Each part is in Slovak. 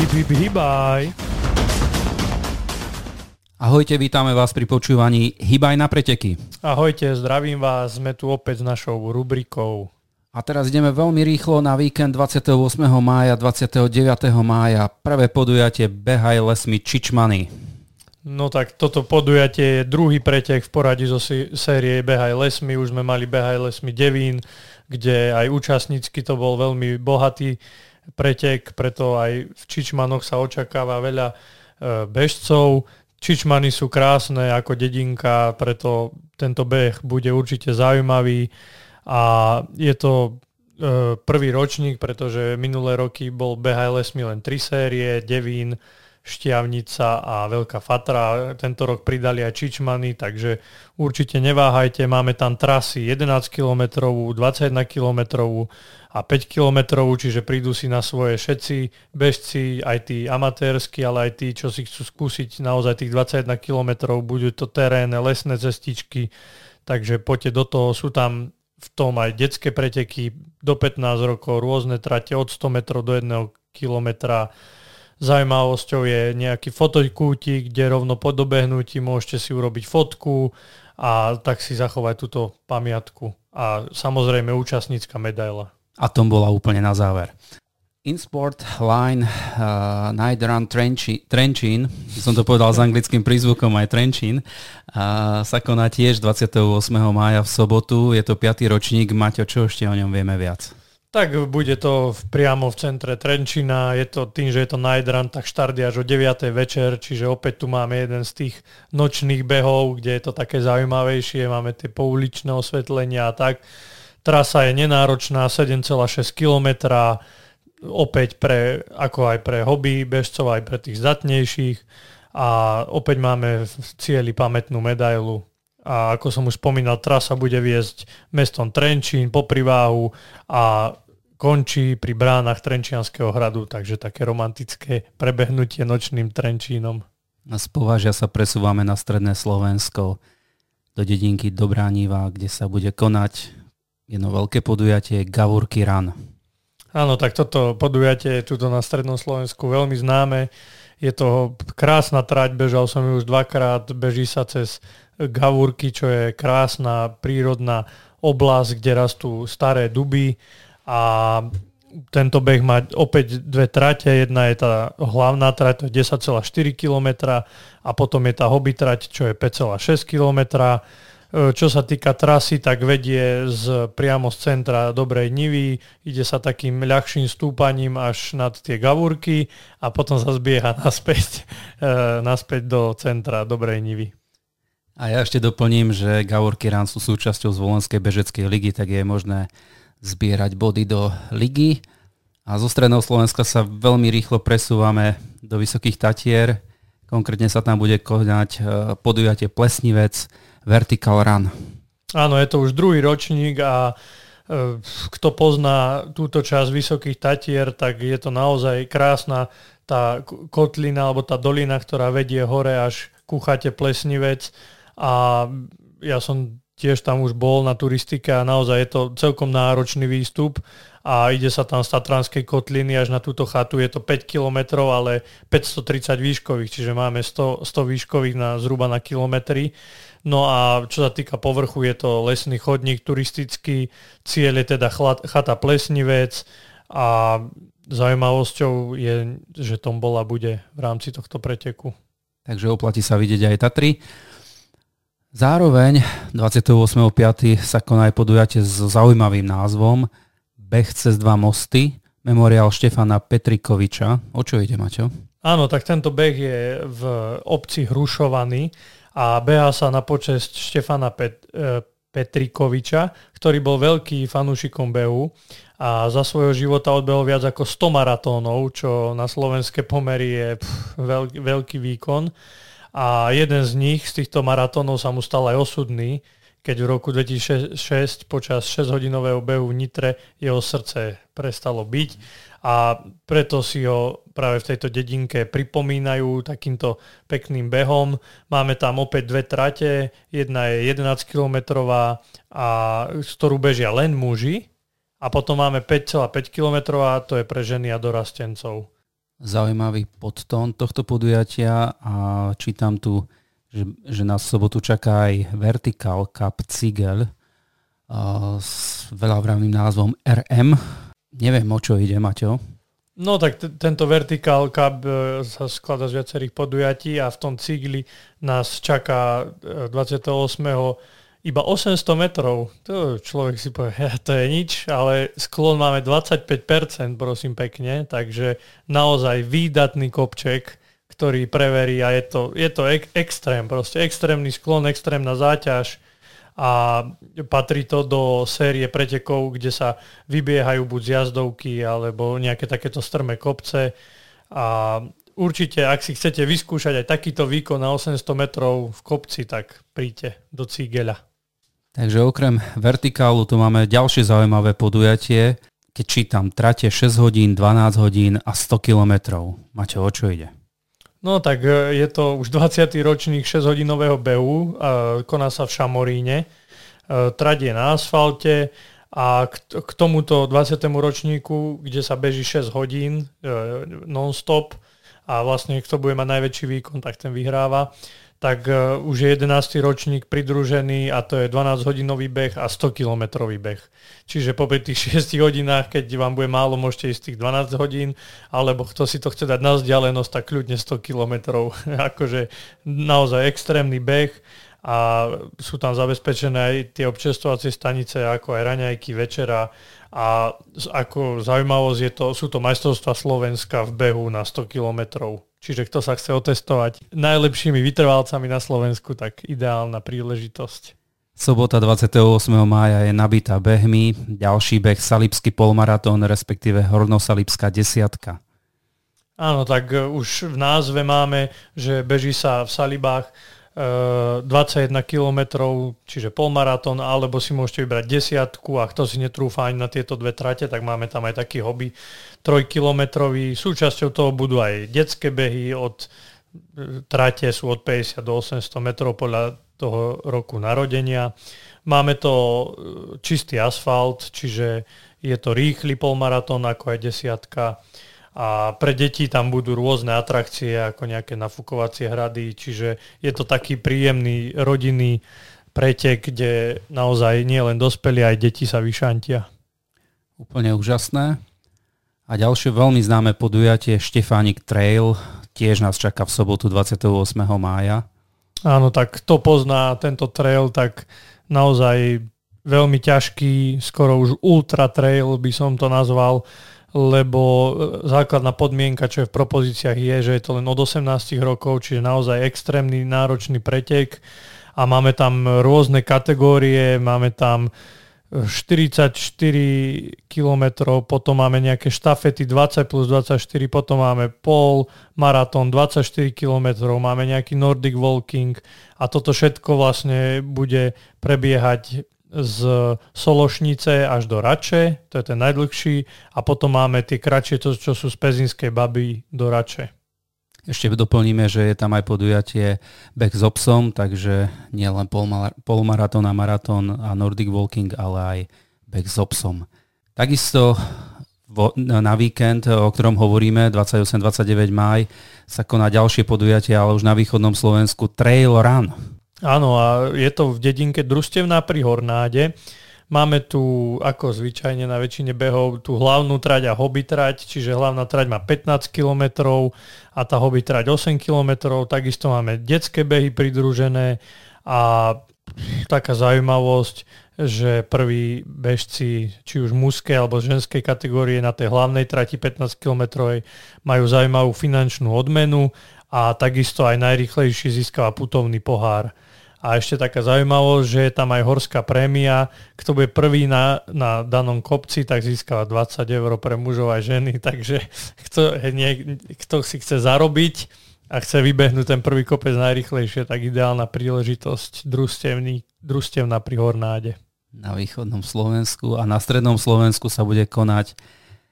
Hip, hip, hibaj. Ahojte, vítame vás pri počúvaní Hybaj na preteky. Ahojte, zdravím vás, sme tu opäť s našou rubrikou. A teraz ideme veľmi rýchlo na víkend 28. mája, 29. mája. Prvé podujatie Behaj lesmi Čičmany. No tak toto podujatie je druhý pretek v poradí zo série Behaj lesmi. Už sme mali Behaj lesmi Devín, kde aj účastnícky to bol veľmi bohatý pretek, preto aj v Čičmanoch sa očakáva veľa e, bežcov. Čičmany sú krásne ako dedinka, preto tento beh bude určite zaujímavý a je to e, prvý ročník, pretože minulé roky bol BHLS mi len tri série, Devín, Štiavnica a Veľká Fatra. Tento rok pridali aj Čičmany, takže určite neváhajte. Máme tam trasy 11 km, 21 km a 5 km, čiže prídu si na svoje všetci bežci, aj tí amatérsky, ale aj tí, čo si chcú skúsiť naozaj tých 21 km. Budú to terénne, lesné cestičky, takže poďte do toho. Sú tam v tom aj detské preteky do 15 rokov, rôzne trate od 100 metrov do 1 kilometra. Zajímavosťou je nejaký fotojkútik, kde rovno po dobehnutí môžete si urobiť fotku a tak si zachovať túto pamiatku. A samozrejme účastnícka medaila. A tom bola úplne na záver. InSport Line uh, Night Run Trenčín, som to povedal s anglickým prízvukom aj Trenčín, uh, sa koná tiež 28. mája v sobotu. Je to 5. ročník. Maťo, čo ešte o ňom vieme viac? Tak bude to priamo v centre Trenčína. Je to tým, že je to Night Run, tak štart je až o 9. večer, čiže opäť tu máme jeden z tých nočných behov, kde je to také zaujímavejšie. Máme tie pouličné osvetlenia a tak. Trasa je nenáročná, 7,6 kilometra opäť pre, ako aj pre hobby bežcov, aj pre tých zdatnejších a opäť máme v cieli pamätnú medailu. A ako som už spomínal, trasa bude viesť mestom Trenčín po priváhu a končí pri bránach Trenčianského hradu, takže také romantické prebehnutie nočným Trenčínom. A z Považia sa presúvame na stredné Slovensko do dedinky Dobrániva, kde sa bude konať jedno veľké podujatie Gavurky Run. Áno, tak toto podujatie je tuto na Strednom Slovensku veľmi známe. Je to krásna trať, bežal som ju už dvakrát, beží sa cez Gavúrky, čo je krásna prírodná oblasť, kde rastú staré duby a tento beh má opäť dve trate. Jedna je tá hlavná trať, to je 10,4 km a potom je tá hobby trať, čo je 5,6 km E, čo sa týka trasy, tak vedie z, priamo z centra Dobrej Nivy, ide sa takým ľahším stúpaním až nad tie gavúrky a potom sa zbieha naspäť, e, naspäť do centra Dobrej Nivy. A ja ešte doplním, že Gavúrky Rán sú súčasťou Zvolenskej bežeckej ligy, tak je možné zbierať body do ligy. A zo stredného Slovenska sa veľmi rýchlo presúvame do Vysokých Tatier. Konkrétne sa tam bude konať e, podujatie Plesnivec, Vertical Run. Áno, je to už druhý ročník a e, kto pozná túto časť Vysokých Tatier, tak je to naozaj krásna tá kotlina alebo tá dolina, ktorá vedie hore až ku chate Plesnivec a ja som tiež tam už bol na turistike a naozaj je to celkom náročný výstup a ide sa tam z Tatranskej kotliny až na túto chatu. Je to 5 km, ale 530 výškových, čiže máme 100, 100 výškových na zhruba na kilometry. No a čo sa týka povrchu, je to lesný chodník turistický, cieľ je teda chata Plesnivec a zaujímavosťou je, že Tombola bude v rámci tohto preteku. Takže oplatí sa vidieť aj Tatry. Zároveň 28.5. sa koná aj podujatie s zaujímavým názvom Beh cez dva mosty, memoriál Štefana Petrikoviča. O čo ide, Maťo? Áno, tak tento beh je v obci Hrušovaný a beha sa na počesť Štefana Pet, e, Petrikoviča, ktorý bol veľký fanúšikom behu a za svojho života odbehol viac ako 100 maratónov, čo na slovenské pomery je pff, veľký, veľký výkon. A jeden z nich, z týchto maratónov sa mu stal aj osudný, keď v roku 2006 počas 6-hodinového behu v Nitre jeho srdce prestalo byť a preto si ho práve v tejto dedinke pripomínajú takýmto pekným behom. Máme tam opäť dve trate, jedna je 11 kilometrová a z ktorú bežia len muži a potom máme 5,5 kilometrová, to je pre ženy a dorastencov. Zaujímavý podtón tohto podujatia a čítam tu, že, že v sobotu čaká aj Vertical Cup Cigel s veľavravným názvom RM. Neviem, o čo ide, Maťo. No tak t- tento Vertical Cup e, sa skladá z viacerých podujatí a v tom cigli nás čaká e, 28 iba 800 metrov. To človek si povie, to je nič, ale sklon máme 25%, prosím pekne, takže naozaj výdatný kopček, ktorý preverí a je to, je to ek- extrém, proste extrémny sklon, extrémna záťaž a patrí to do série pretekov, kde sa vybiehajú buď z jazdovky alebo nejaké takéto strmé kopce a určite, ak si chcete vyskúšať aj takýto výkon na 800 metrov v kopci, tak príďte do Cígeľa. Takže okrem vertikálu tu máme ďalšie zaujímavé podujatie, keď čítam trate 6 hodín, 12 hodín a 100 kilometrov. Máte o čo ide? No tak e, je to už 20. ročník 6-hodinového behu, koná sa v Šamoríne, e, trať je na asfalte a k tomuto 20. ročníku, kde sa beží 6 hodín e, non-stop a vlastne kto bude mať najväčší výkon, tak ten vyhráva, tak uh, už je 11. ročník pridružený a to je 12-hodinový beh a 100-kilometrový beh. Čiže po tých 6 hodinách, keď vám bude málo, môžete ísť tých 12 hodín, alebo kto si to chce dať na vzdialenosť, tak kľudne 100 kilometrov. akože naozaj extrémny beh a sú tam zabezpečené aj tie občerstvovacie stanice, ako aj raňajky, večera a ako zaujímavosť je to, sú to majstrovstva Slovenska v behu na 100 kilometrov Čiže kto sa chce otestovať najlepšími vytrvalcami na Slovensku, tak ideálna príležitosť. Sobota 28. mája je nabitá behmi, ďalší beh Salipský polmaratón, respektíve Hornosalipská desiatka. Áno, tak e, už v názve máme, že beží sa v Salibách 21 eh, km, čiže polmaratón, alebo si môžete vybrať desiatku a kto si netrúfa ani na tieto dve trate, tak máme tam aj taký hobby trojkilometrový. Súčasťou toho budú aj detské behy, od eh, trate sú od 50 do 800 metrov podľa toho roku narodenia. Máme to eh, čistý asfalt, čiže je to rýchly polmaratón ako aj desiatka a pre deti tam budú rôzne atrakcie ako nejaké nafúkovacie hrady, čiže je to taký príjemný rodinný pretek, kde naozaj nie len dospelí, aj deti sa vyšantia. Úplne úžasné. A ďalšie veľmi známe podujatie Štefánik Trail tiež nás čaká v sobotu 28. mája. Áno, tak kto pozná tento trail, tak naozaj veľmi ťažký, skoro už ultra trail by som to nazval lebo e, základná podmienka, čo je v propozíciách, je, že je to len od 18 rokov, čiže naozaj extrémny náročný pretek. A máme tam rôzne kategórie, máme tam 44 km, potom máme nejaké štafety 20 plus 24, potom máme pol, maratón 24 km, máme nejaký Nordic walking a toto všetko vlastne bude prebiehať z Sološnice až do Rače, to je ten najdlhší, a potom máme tie kratšie, to, čo sú z Pezinskej baby do Rače. Ešte doplníme, že je tam aj podujatie Back s obsom, takže nie len polmaratón a maratón a Nordic Walking, ale aj Back s obsom. Takisto na víkend, o ktorom hovoríme, 28-29 maj, sa koná ďalšie podujatie, ale už na východnom Slovensku Trail Run. Áno, a je to v dedinke Družstevná pri Hornáde. Máme tu, ako zvyčajne na väčšine behov, tú hlavnú trať a hobby trať, čiže hlavná trať má 15 km a tá hobby trať 8 km. Takisto máme detské behy pridružené a taká zaujímavosť, že prví bežci, či už mužskej alebo ženskej kategórie na tej hlavnej trati 15 km majú zaujímavú finančnú odmenu a takisto aj najrychlejší získava putovný pohár. A ešte taká zaujímavosť, že je tam aj horská prémia. Kto bude prvý na, na danom kopci, tak získava 20 eur pre mužov a ženy. Takže kto, nie, kto si chce zarobiť a chce vybehnúť ten prvý kopec najrychlejšie, tak ideálna príležitosť družstevná pri Hornáde. Na východnom Slovensku a na strednom Slovensku sa bude konať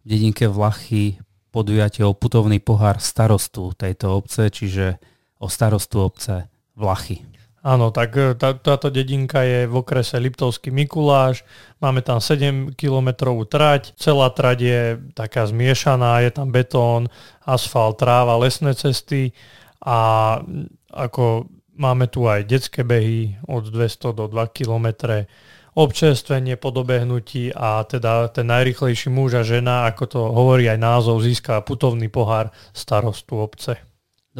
v dedinke Vlachy podujatie o putovný pohár starostu tejto obce, čiže o starostu obce Vlachy. Áno, tak e, tá, táto dedinka je v okrese Liptovský Mikuláš, máme tam 7 kilometrovú trať, celá trať je taká zmiešaná, je tam betón, asfalt, tráva, lesné cesty a ako máme tu aj detské behy od 200 do 2 kilometre, občerstvenie po dobehnutí a teda ten najrychlejší muž a žena, ako to hovorí aj názov, získa putovný pohár starostu obce.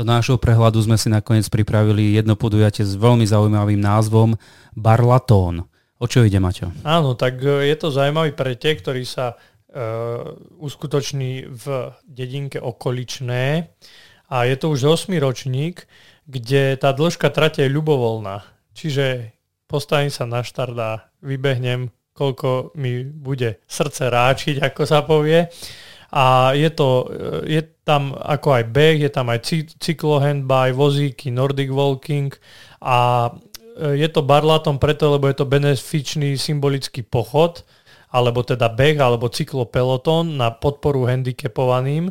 Do nášho prehľadu sme si nakoniec pripravili jedno podujatie s veľmi zaujímavým názvom Barlatón. O čo ide, Maťo? Áno, tak e, je to zaujímavý pretek, ktorý sa uh, uskutoční v dedinke Okoličné a je to už 8 ročník, kde tá dĺžka trate je ľubovoľná. Čiže postavím sa na štart a vybehnem, koľko mi bude srdce ráčiť, ako sa povie a je, to, je tam ako aj beh, je tam aj cyklohandbike, vozíky, Nordic walking a e, je to barlatom preto, lebo je to benefičný symbolický pochod, alebo teda beh, alebo cyklopeloton na podporu handicapovaným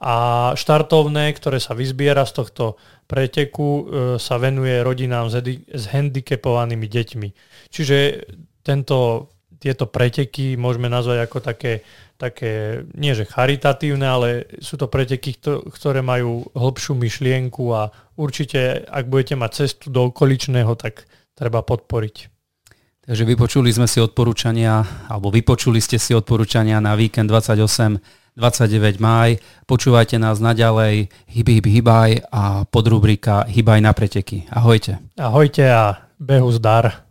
a štartovné, ktoré sa vyzbiera z tohto preteku, e, sa venuje rodinám s handicapovanými deťmi. Čiže tento, tieto preteky môžeme nazvať ako také také, nie že charitatívne, ale sú to preteky, ktoré majú hĺbšiu myšlienku a určite, ak budete mať cestu do okoličného, tak treba podporiť. Takže vypočuli sme si odporúčania, alebo vypočuli ste si odporúčania na víkend 28 29 maj. Počúvajte nás naďalej, hyb, hyb, hybaj a podrubrika Hybaj na preteky. Ahojte. Ahojte a behu zdar.